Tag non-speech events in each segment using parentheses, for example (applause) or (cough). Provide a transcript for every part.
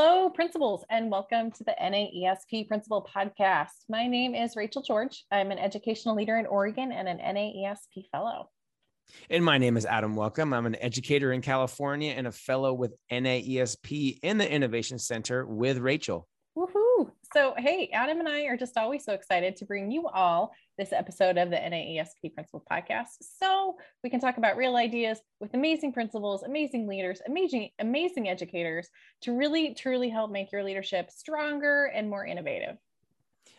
Hello, principals, and welcome to the NAESP Principal Podcast. My name is Rachel George. I'm an educational leader in Oregon and an NAESP fellow. And my name is Adam Welcome. I'm an educator in California and a fellow with NAESP in the Innovation Center with Rachel. So, hey, Adam and I are just always so excited to bring you all this episode of the NAESP Principal Podcast so we can talk about real ideas with amazing principals, amazing leaders, amazing, amazing educators to really, truly help make your leadership stronger and more innovative.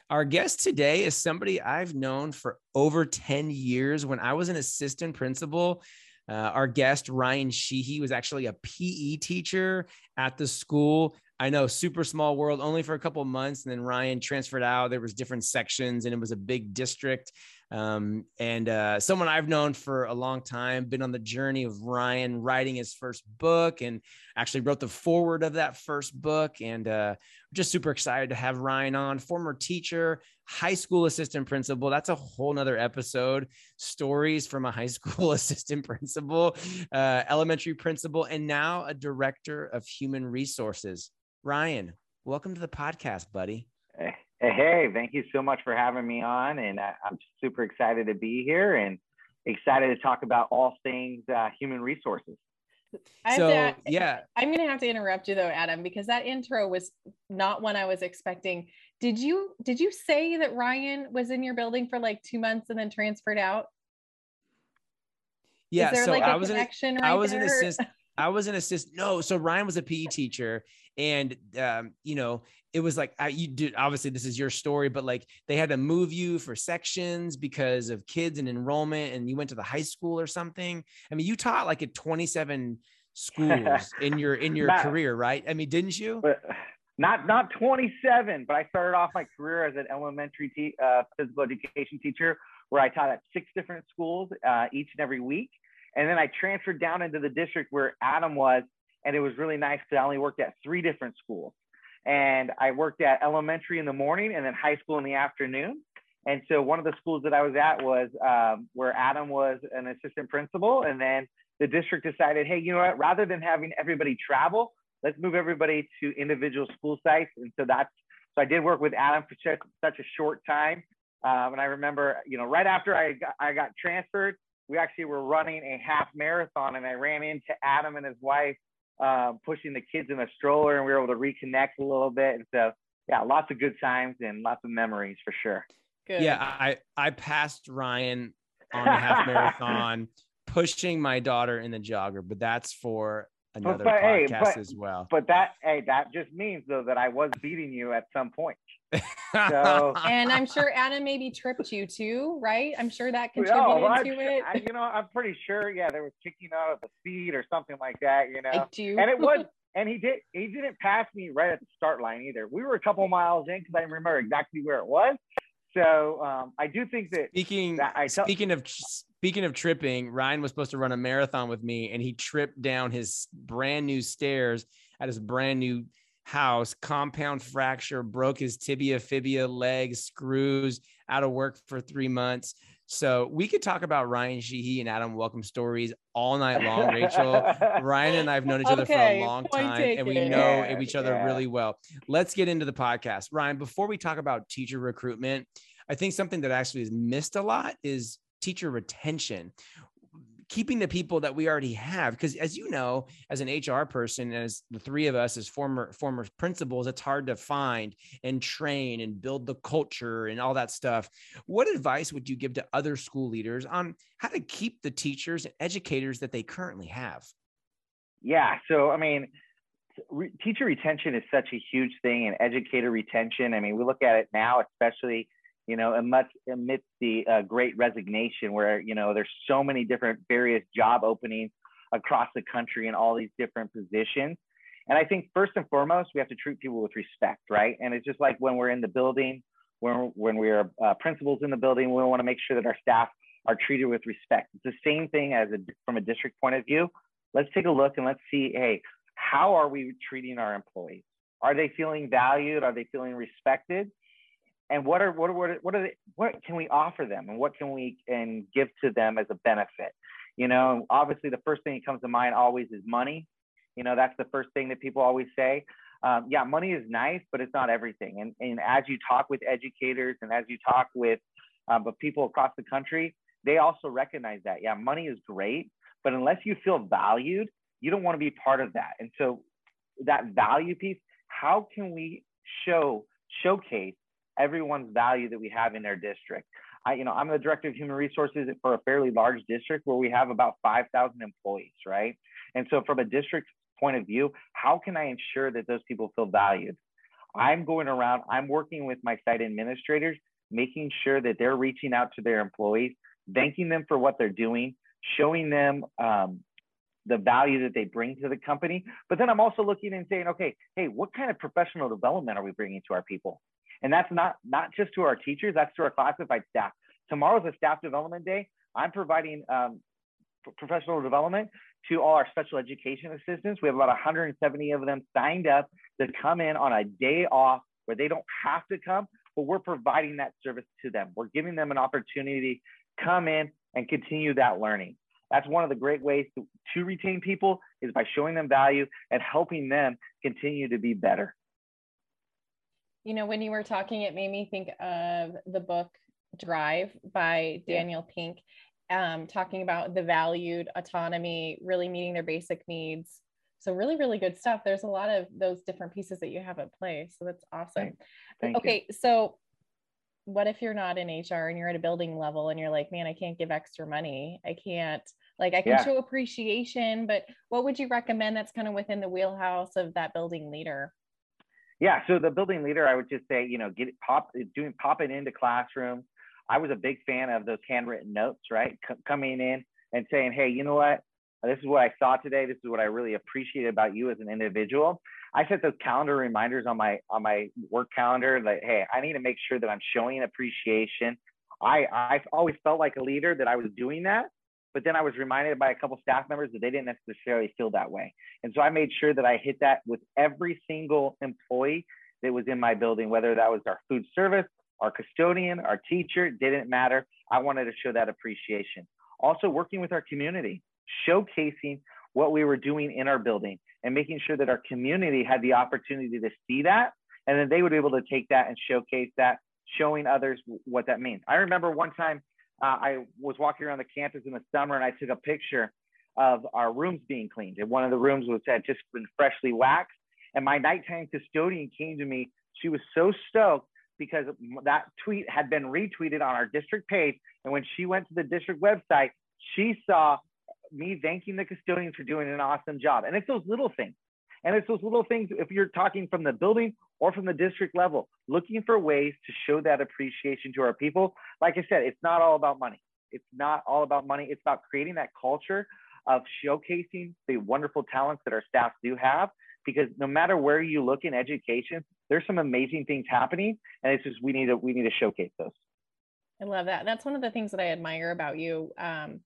Our guest today is somebody I've known for over 10 years. When I was an assistant principal, uh, our guest, Ryan Sheehy, was actually a PE teacher at the school. I know super small world only for a couple months. And then Ryan transferred out. There was different sections and it was a big district. Um, and uh, someone I've known for a long time, been on the journey of Ryan writing his first book and actually wrote the foreword of that first book. And uh, just super excited to have Ryan on, former teacher, high school assistant principal. That's a whole nother episode. Stories from a high (laughs) school assistant principal, uh, elementary principal, and now a director of human resources. Ryan, welcome to the podcast, buddy. Hey, hey, thank you so much for having me on. And I, am super excited to be here and excited to talk about all things uh, human resources. so, to, yeah. I'm going to have to interrupt you though, Adam, because that intro was not one I was expecting. Did you did you say that Ryan was in your building for like two months and then transferred out? Yeah, so like I was, an, right I was an assistant. (laughs) I was an assistant. No, so Ryan was a PE teacher, and um, you know, it was like I, you did. Obviously, this is your story, but like they had to move you for sections because of kids and enrollment, and you went to the high school or something. I mean, you taught like at 27 schools (laughs) in your in your not, career, right? I mean, didn't you? Not not 27, but I started off my career as an elementary te- uh, physical education teacher, where I taught at six different schools uh, each and every week. And then I transferred down into the district where Adam was, and it was really nice because I only worked at three different schools. And I worked at elementary in the morning and then high school in the afternoon. And so one of the schools that I was at was um, where Adam was an assistant principal. And then the district decided, hey, you know what? Rather than having everybody travel, let's move everybody to individual school sites. And so that's so I did work with Adam for such, a short time. Um, and I remember, you know, right after I got, I got transferred, we actually were running a half marathon and I ran into Adam and his wife uh, pushing the kids in a stroller and we were able to reconnect a little bit. And so, yeah, lots of good times and lots of memories for sure. Good. Yeah, I, I passed Ryan on the half (laughs) marathon pushing my daughter in the jogger, but that's for another but, podcast hey, but, as well. But that, hey, that just means though that I was beating you at some point. So, (laughs) and I'm sure Anna maybe tripped you too, right? I'm sure that contributed well, to it. I, you know, I'm pretty sure. Yeah, there was kicking out of the speed or something like that. You know, I do. and it was. (laughs) And he did. He didn't pass me right at the start line either. We were a couple miles in because I remember exactly where it was. So um, I do think that speaking that I t- speaking of speaking of tripping, Ryan was supposed to run a marathon with me, and he tripped down his brand new stairs at his brand new house, compound fracture, broke his tibia, fibia, leg, screws, out of work for three months. So we could talk about Ryan Sheehy and Adam Welcome stories all night long, Rachel. (laughs) Ryan and I have known each other okay, for a long time and we know yeah, each other yeah. really well. Let's get into the podcast. Ryan, before we talk about teacher recruitment, I think something that actually is missed a lot is teacher retention keeping the people that we already have because as you know as an hr person as the three of us as former former principals it's hard to find and train and build the culture and all that stuff. What advice would you give to other school leaders on how to keep the teachers and educators that they currently have? Yeah so i mean re- teacher retention is such a huge thing and educator retention i mean we look at it now especially you know, amidst, amidst the uh, great resignation where, you know, there's so many different various job openings across the country in all these different positions. And I think first and foremost, we have to treat people with respect, right? And it's just like when we're in the building, when, when we're uh, principals in the building, we want to make sure that our staff are treated with respect. It's the same thing as a, from a district point of view. Let's take a look and let's see, hey, how are we treating our employees? Are they feeling valued? Are they feeling respected? And what are what are what are, they, what can we offer them and what can we and give to them as a benefit you know obviously the first thing that comes to mind always is money You know, that's the first thing that people always say. Um, yeah, money is nice, but it's not everything. And, and as you talk with educators and as you talk with um, but people across the country, they also recognize that. Yeah, money is great, but unless you feel valued, you don't want to be part of that. And so that value piece, how can we show, showcase everyone's value that we have in their district? I, you know, I'm the director of human resources for a fairly large district where we have about 5,000 employees, right? And so from a district point of view, how can I ensure that those people feel valued? I'm going around, I'm working with my site administrators, making sure that they're reaching out to their employees, thanking them for what they're doing, showing them um, the value that they bring to the company. But then I'm also looking and saying, okay, hey, what kind of professional development are we bringing to our people? And that's not not just to our teachers, that's to our classified staff. Tomorrow's a staff development day. I'm providing um, professional development to all our special education assistants. We have about 170 of them signed up to come in on a day off where they don't have to come, but we're providing that service to them. We're giving them an opportunity to come in and continue that learning. That's one of the great ways to, to retain people is by showing them value and helping them continue to be better. You know, when you were talking, it made me think of the book Drive by Daniel yeah. Pink, um, talking about the valued autonomy, really meeting their basic needs. So really, really good stuff. There's a lot of those different pieces that you have at play. So that's awesome. Thank okay, you. so what if you're not in HR and you're at a building level and you're like, man, I can't give extra money. I can't like I can yeah. show appreciation, but what would you recommend that's kind of within the wheelhouse of that building leader? Yeah, so the building leader, I would just say, you know, get it pop doing popping into classrooms. I was a big fan of those handwritten notes, right? C- coming in and saying, hey, you know what? This is what I saw today. This is what I really appreciate about you as an individual. I set those calendar reminders on my on my work calendar that hey, I need to make sure that I'm showing appreciation. I I always felt like a leader that I was doing that, but then I was reminded by a couple staff members that they didn't necessarily feel that way. And so I made sure that I hit that with every single employee that was in my building, whether that was our food service, our custodian, our teacher, didn't matter. I wanted to show that appreciation. Also, working with our community, showcasing what we were doing in our building and making sure that our community had the opportunity to see that. And then they would be able to take that and showcase that, showing others what that means. I remember one time uh, I was walking around the campus in the summer and I took a picture of our rooms being cleaned. And one of the rooms was had just been freshly waxed. And my nighttime custodian came to me. She was so stoked because that tweet had been retweeted on our district page. And when she went to the district website, she saw me thanking the custodians for doing an awesome job. And it's those little things. And it's those little things, if you're talking from the building or from the district level, looking for ways to show that appreciation to our people. Like I said, it's not all about money. It's not all about money. It's about creating that culture of showcasing the wonderful talents that our staff do have. Because no matter where you look in education, there's some amazing things happening, and it's just we need to we need to showcase those. I love that. That's one of the things that I admire about you. Um,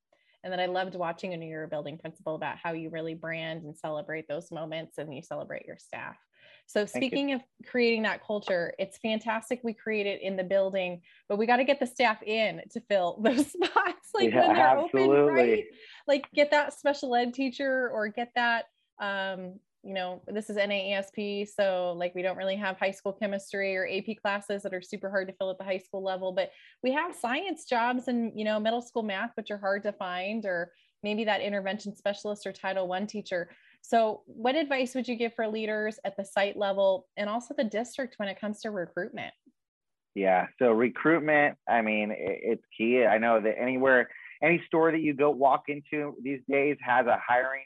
and that I loved watching when you were building principal about how you really brand and celebrate those moments and you celebrate your staff. So speaking of creating that culture, it's fantastic we create it in the building, but we got to get the staff in to fill (laughs) those spots like yeah, when they're absolutely. open, right? Like get that special ed teacher or get that um, you know, this is NAESP, so like we don't really have high school chemistry or AP classes that are super hard to fill at the high school level, but we have science jobs and, you know, middle school math, which are hard to find, or maybe that intervention specialist or Title One teacher. So, what advice would you give for leaders at the site level and also the district when it comes to recruitment? Yeah, so recruitment, I mean, it's key. I know that anywhere, any store that you go walk into these days has a hiring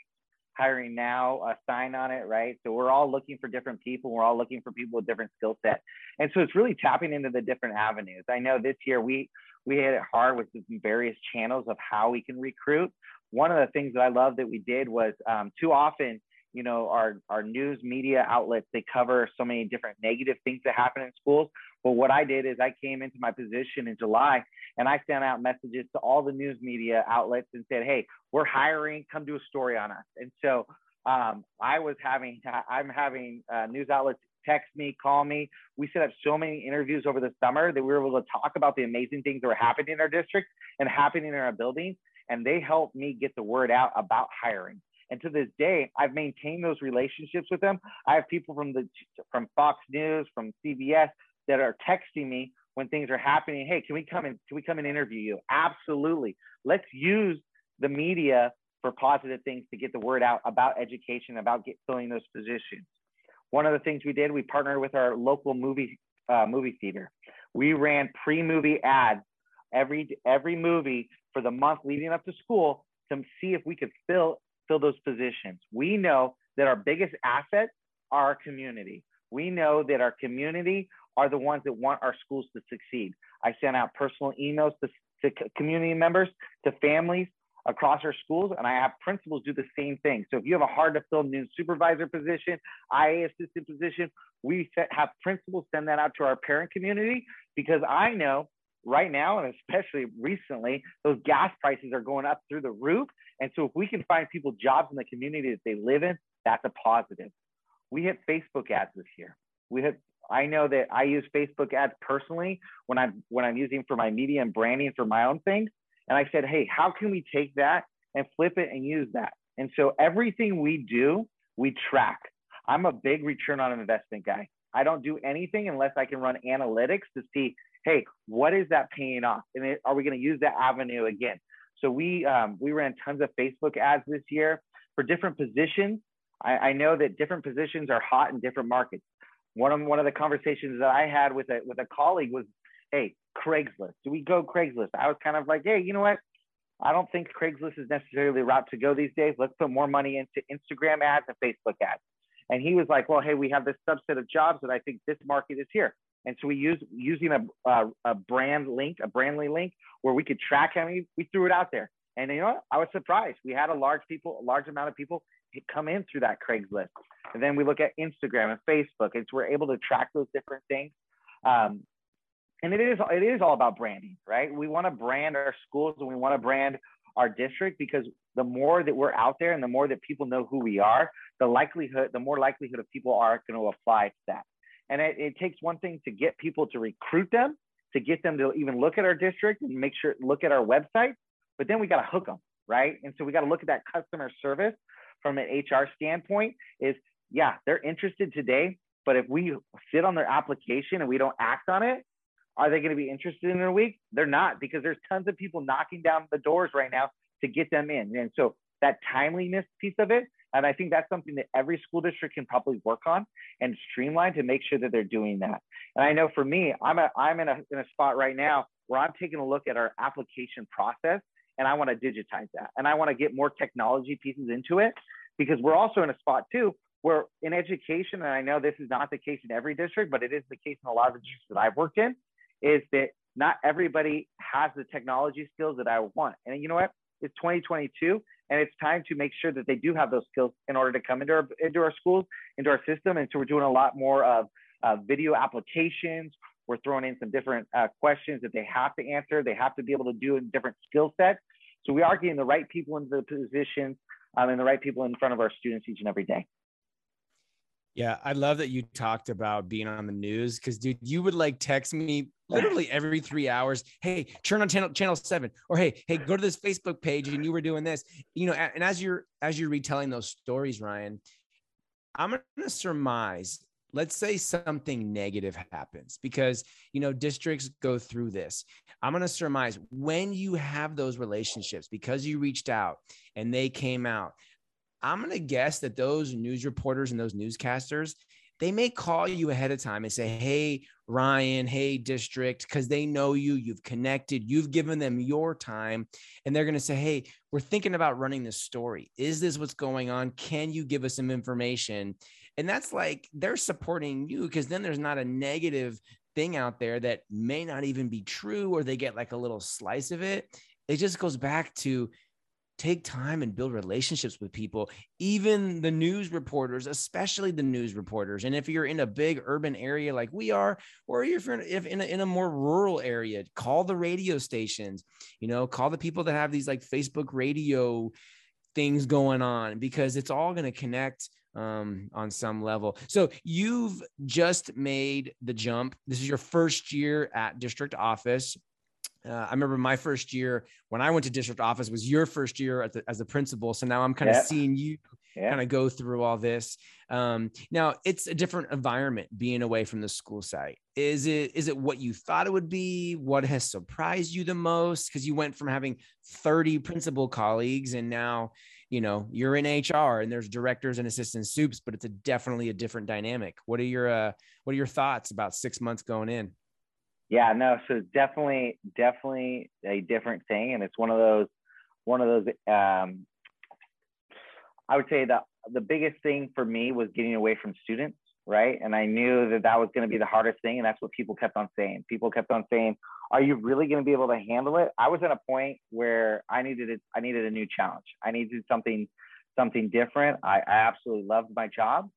hiring now a sign on it, right? So we're all looking for different people. We're all looking for people with different skill set. And so it's really tapping into the different avenues. I know this year we we hit it hard with various channels of how we can recruit. One of the things that I love that we did was um, too often, you know, our our news media outlets they cover so many different negative things that happen in schools. But what I did is I came into my position in July and I sent out messages to all the news media outlets and said, "Hey, we're hiring. Come do a story on us." And so um, I was having, I'm having uh, news outlets text me, call me. We set up so many interviews over the summer that we were able to talk about the amazing things that were happening in our district and happening in our building. And they helped me get the word out about hiring. And to this day, I've maintained those relationships with them. I have people from the from Fox News, from CBS that are texting me when things are happening. Hey, can we come and can we come and interview you? Absolutely. Let's use the media for positive things to get the word out about education, about get, filling those positions. One of the things we did, we partnered with our local movie uh, movie theater. We ran pre-movie ads every every movie for the month leading up to school to see if we could fill fill those positions. We know that our biggest asset are our community. We know that our community are the ones that want our schools to succeed. I sent out personal emails to, to community members, to families across our schools, and I have principals do the same thing. So if you have a hard to fill new supervisor position, IA assistant position, we have principals send that out to our parent community because I know right now, and especially recently, those gas prices are going up through the roof. And so if we can find people jobs in the community that they live in, that's a positive. We hit Facebook ads this year. We hit I know that I use Facebook ads personally when I'm when I'm using for my media and branding for my own things. And I said, hey, how can we take that and flip it and use that? And so everything we do, we track. I'm a big return on investment guy. I don't do anything unless I can run analytics to see, hey, what is that paying off? And are we going to use that avenue again? So we um, we ran tons of Facebook ads this year for different positions. I, I know that different positions are hot in different markets. One of one of the conversations that I had with a with a colleague was, hey, Craigslist. Do we go Craigslist? I was kind of like, hey, you know what? I don't think Craigslist is necessarily the route to go these days. Let's put more money into Instagram ads and Facebook ads. And he was like, well, hey, we have this subset of jobs that I think this market is here. And so we use using a, a, a brand link, a Brandly link, where we could track how many we threw it out there. And you know what? I was surprised. We had a large people, a large amount of people come in through that Craigslist. And then we look at Instagram and Facebook, so we're able to track those different things. Um, and it is it is all about branding, right? We want to brand our schools and we want to brand our district because the more that we're out there and the more that people know who we are, the likelihood, the more likelihood of people are going to apply to that. And it, it takes one thing to get people to recruit them, to get them to even look at our district and make sure look at our website, but then we got to hook them, right? And so we got to look at that customer service from an HR standpoint. Is yeah, they're interested today, but if we sit on their application and we don't act on it, are they going to be interested in a week? They're not because there's tons of people knocking down the doors right now to get them in. And so that timeliness piece of it, and I think that's something that every school district can probably work on and streamline to make sure that they're doing that. And I know for me, I'm a, I'm in a in a spot right now where I'm taking a look at our application process and I want to digitize that and I want to get more technology pieces into it because we're also in a spot too where in education, and I know this is not the case in every district, but it is the case in a lot of the districts that I've worked in, is that not everybody has the technology skills that I want. And you know what? It's 2022, and it's time to make sure that they do have those skills in order to come into our into our schools, into our system. And so we're doing a lot more of uh, video applications. We're throwing in some different uh, questions that they have to answer. They have to be able to do in different skill sets. So we are getting the right people into the positions um, and the right people in front of our students each and every day. Yeah, I love that you talked about being on the news because, dude, you would like text me literally every three hours. Hey, turn on channel channel seven, or hey, hey, go to this Facebook page, and you were doing this. You know, and as you're as you're retelling those stories, Ryan, I'm gonna surmise. Let's say something negative happens because you know districts go through this. I'm gonna surmise when you have those relationships because you reached out and they came out I'm going to guess that those news reporters and those newscasters, they may call you ahead of time and say, Hey, Ryan, hey, district, because they know you, you've connected, you've given them your time. And they're going to say, Hey, we're thinking about running this story. Is this what's going on? Can you give us some information? And that's like they're supporting you because then there's not a negative thing out there that may not even be true or they get like a little slice of it. It just goes back to take time and build relationships with people, even the news reporters, especially the news reporters. And if you're in a big urban area like we are, or if you're in, if in, a, in a more rural area, call the radio stations, you know, call the people that have these like Facebook radio things going on because it's all going to connect um, on some level. So you've just made the jump. This is your first year at district office. Uh, I remember my first year when I went to district office was your first year the, as a principal. So now I'm kind of seeing you yeah. kind of go through all this. Um, now it's a different environment being away from the school site. Is it is it what you thought it would be? What has surprised you the most? Because you went from having 30 principal colleagues and now you know you're in HR and there's directors and assistant supes, but it's a definitely a different dynamic. What are your uh, what are your thoughts about six months going in? Yeah, no, so definitely, definitely a different thing, and it's one of those, one of those. Um, I would say that the biggest thing for me was getting away from students, right? And I knew that that was going to be the hardest thing, and that's what people kept on saying. People kept on saying, "Are you really going to be able to handle it?" I was at a point where I needed it. I needed a new challenge. I needed something, something different. I, I absolutely loved my job,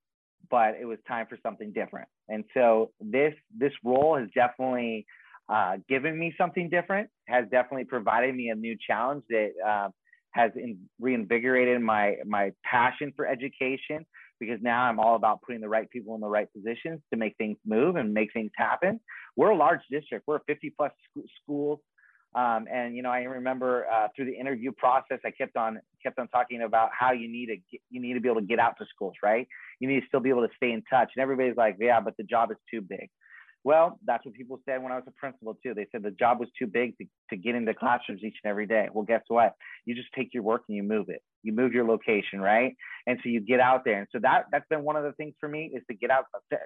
but it was time for something different. And so this this role has definitely uh, given me something different. Has definitely provided me a new challenge that uh, has in, reinvigorated my my passion for education because now I'm all about putting the right people in the right positions to make things move and make things happen. We're a large district. We're 50 plus schools. Um, and you know, I remember uh, through the interview process, I kept on kept on talking about how you need to get, you need to be able to get out to schools, right? You need to still be able to stay in touch. And everybody's like, yeah, but the job is too big. Well, that's what people said when I was a principal too. They said the job was too big to, to get into classrooms each and every day. Well, guess what? You just take your work and you move it. You move your location, right? And so you get out there. And so that that's been one of the things for me is to get out to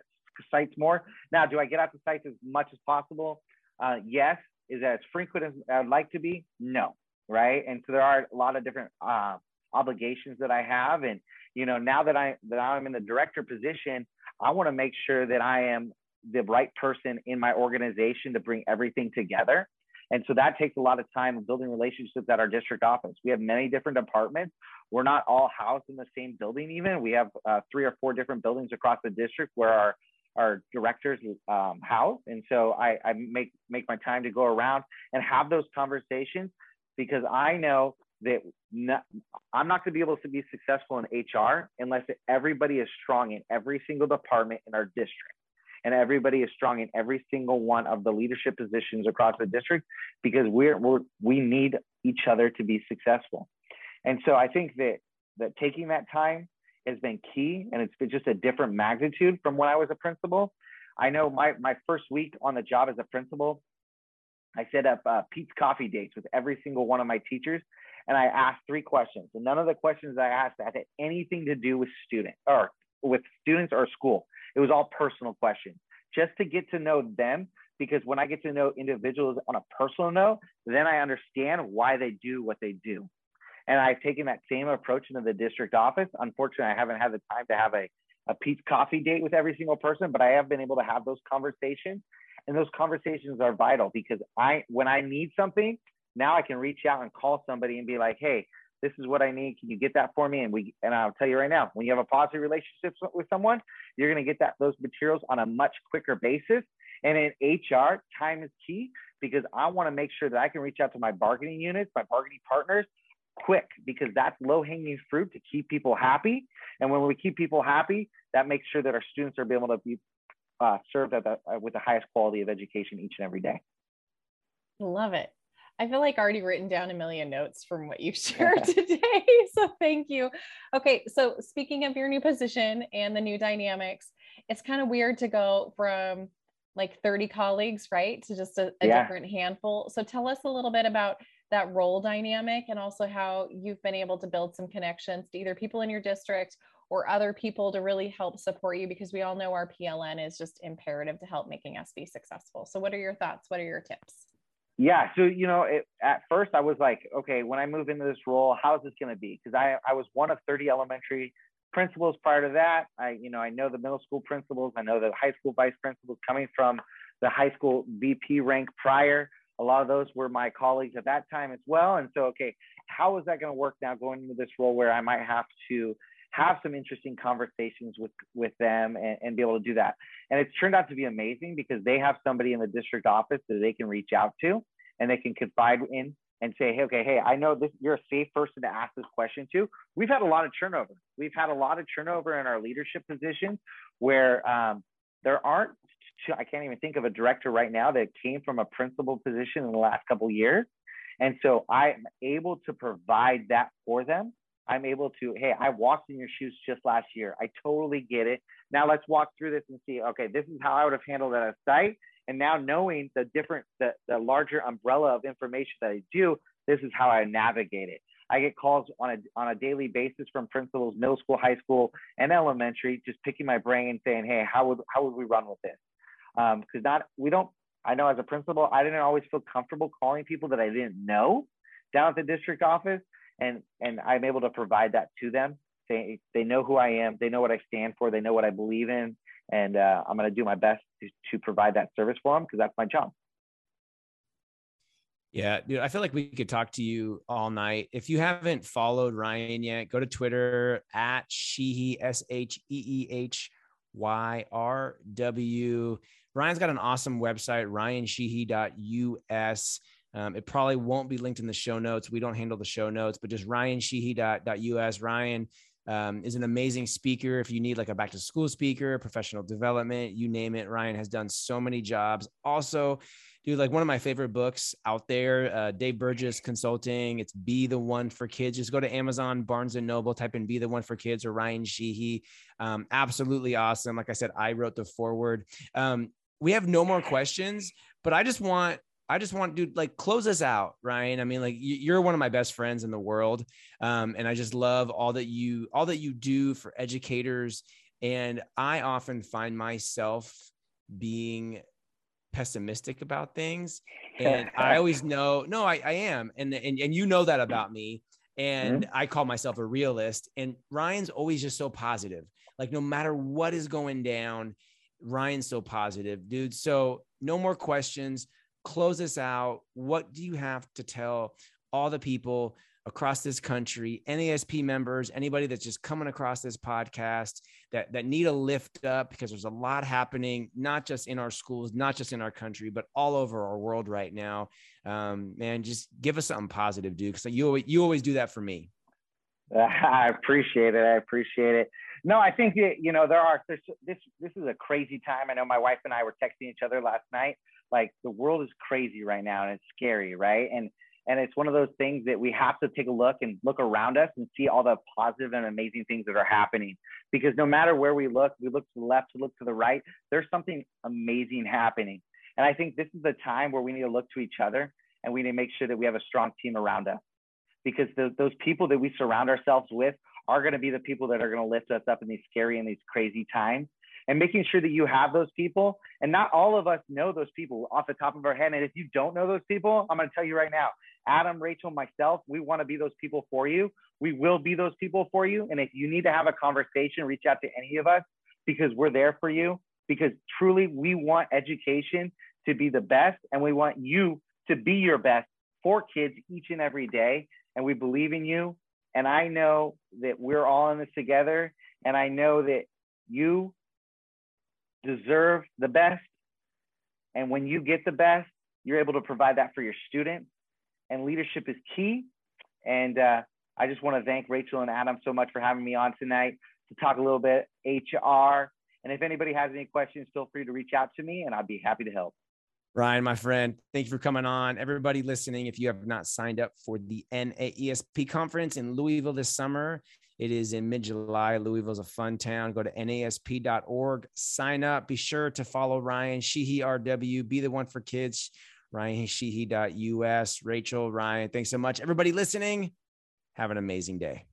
sites more. Now, do I get out to sites as much as possible? Uh, yes, is that as frequent as I'd like to be? No, right? And so there are a lot of different uh, obligations that I have, and you know, now that I that I'm in the director position, I want to make sure that I am the right person in my organization to bring everything together. And so that takes a lot of time building relationships at our district office. We have many different departments. We're not all housed in the same building, even. We have uh, three or four different buildings across the district where our our directors um, house. And so I, I make make my time to go around and have those conversations because I know that not, I'm not going to be able to be successful in HR unless everybody is strong in every single department in our district. And everybody is strong in every single one of the leadership positions across the district because we're, we're we need each other to be successful. And so I think that that taking that time has been key and it's been just a different magnitude from when I was a principal. I know my, my first week on the job as a principal, I set up uh, Peet's coffee dates with every single one of my teachers. And I asked three questions. And none of the questions I asked had anything to do with student or with students or school. It was all personal questions just to get to know them. Because when I get to know individuals on a personal note, then I understand why they do what they do. And I've taken that same approach into the district office. Unfortunately, I haven't had the time to have a, a Peet's coffee date with every single person, but I have been able to have those conversations. And those conversations are vital because I, when I need something, now I can reach out and call somebody and be like, hey, this is what I need. Can you get that for me? And we, and I'll tell you right now, when you have a positive relationship with someone, you're going to get that those materials on a much quicker basis. And in HR, time is key because I want to make sure that I can reach out to my bargaining units, my bargaining partners, quick because that's low hanging fruit to keep people happy. And when we keep people happy, that makes sure that our students are able to be uh, served at the, uh, with the highest quality of education each and every day. Love it. I feel like I already written down a million notes from what you (laughs) shared (laughs) today. So thank you. Okay. So speaking of your new position and the new dynamics, it's kind of weird to go from like 30 colleagues, right? To just a, a yeah. different handful. So tell us a little bit about that role dynamic and also how you've been able to build some connections to either people in your district or other people to really help support you because we all know our PLN is just imperative to help making us be successful. So what are your thoughts? What are your tips? Yeah, so you know, it, at first I was like, okay, when I move into this role, how is this going to be? Because I I was one of 30 elementary principals prior to that. I you know I know the middle school principals, I know the high school vice principals coming from the high school VP rank prior. A lot of those were my colleagues at that time as well. And so, okay, how is that going to work now going into this role where I might have to have some interesting conversations with with them and, and, be able to do that. And it's turned out to be amazing because they have somebody in the district office that they can reach out to and they can confide in and say, hey, okay, hey, I know this you're a safe person to ask this question to. We've had a lot of turnover. We've had a lot of turnover in our leadership positions where um, there aren't I can't even think of a director right now that came from a principal position in the last couple years. And so I'm able to provide that for them. I'm able to, hey, I walked in your shoes just last year. I totally get it. Now let's walk through this and see, okay, this is how I would have handled it at a site. And now knowing the different, the, the larger umbrella of information that I do, this is how I navigate it. I get calls on a on a daily basis from principals, middle school, high school, and elementary, just picking my brain, saying, "Hey, how would how would we run with this?" Because um, not we don't. I know as a principal, I didn't always feel comfortable calling people that I didn't know down at the district office, and and I'm able to provide that to them. They they know who I am, they know what I stand for, they know what I believe in, and uh, I'm going to do my best to, to provide that service for them because that's my job. Yeah, dude, I feel like we could talk to you all night. If you haven't followed Ryan yet, go to Twitter at Sheehy S H E E H Y R W. Ryan's got an awesome website, ryansheehy.us. Um, it probably won't be linked in the show notes. We don't handle the show notes, but just ryansheehy.us. Ryan um, is an amazing speaker. If you need like a back to school speaker, professional development, you name it, Ryan has done so many jobs. Also, dude, like one of my favorite books out there, uh, Dave Burgess Consulting. It's Be the One for Kids. Just go to Amazon, Barnes and Noble, type in Be the One for Kids or Ryan Sheehy. Um, absolutely awesome. Like I said, I wrote the foreword. Um, we have no more questions, but I just want I just want to like close us out, Ryan. I mean, like you're one of my best friends in the world, um, and I just love all that you all that you do for educators. And I often find myself being pessimistic about things. And I (laughs) always know, no, I, I am. And, and, and you know that about me. And mm-hmm. I call myself a realist. And Ryan's always just so positive. Like no matter what is going down, Ryan's so positive, dude. So no more questions. Close us out. What do you have to tell all the people across this country, NASP members, anybody that's just coming across this podcast that, that need a lift up because there's a lot happening, not just in our schools, not just in our country, but all over our world right now. Um, man, just give us something positive, dude. Cause you, you always do that for me. (laughs) I appreciate it. I appreciate it. No, I think that, you know, there are, this, this is a crazy time. I know my wife and I were texting each other last night. Like the world is crazy right now and it's scary. Right. And, and it's one of those things that we have to take a look and look around us and see all the positive and amazing things that are happening. Because no matter where we look, we look to the left, we look to the right, there's something amazing happening. And I think this is the time where we need to look to each other and we need to make sure that we have a strong team around us. Because the, those people that we surround ourselves with are going to be the people that are going to lift us up in these scary and these crazy times and making sure that you have those people. And not all of us know those people off the top of our head. And if you don't know those people, I'm going to tell you right now, Adam, Rachel, myself, we want to be those people for you. We will be those people for you. And if you need to have a conversation, reach out to any of us because we're there for you. Because truly, we want education to be the best and we want you to be your best for kids each and every day. And we believe in you. And I know that we're all in this together. And I know that you deserve the best. And when you get the best, you're able to provide that for your students and leadership is key. And uh, I just want to thank Rachel and Adam so much for having me on tonight to talk a little bit HR. And if anybody has any questions, feel free to reach out to me and I'd be happy to help. Ryan, my friend, thank you for coming on. Everybody listening, if you have not signed up for the NAESP conference in Louisville this summer, it is in mid July. Louisville's a fun town. Go to nasp.org, sign up. Be sure to follow Ryan, Sheehy RW, be the one for kids. Ryan RyanSheehy.us. Rachel, Ryan, thanks so much. Everybody listening, have an amazing day.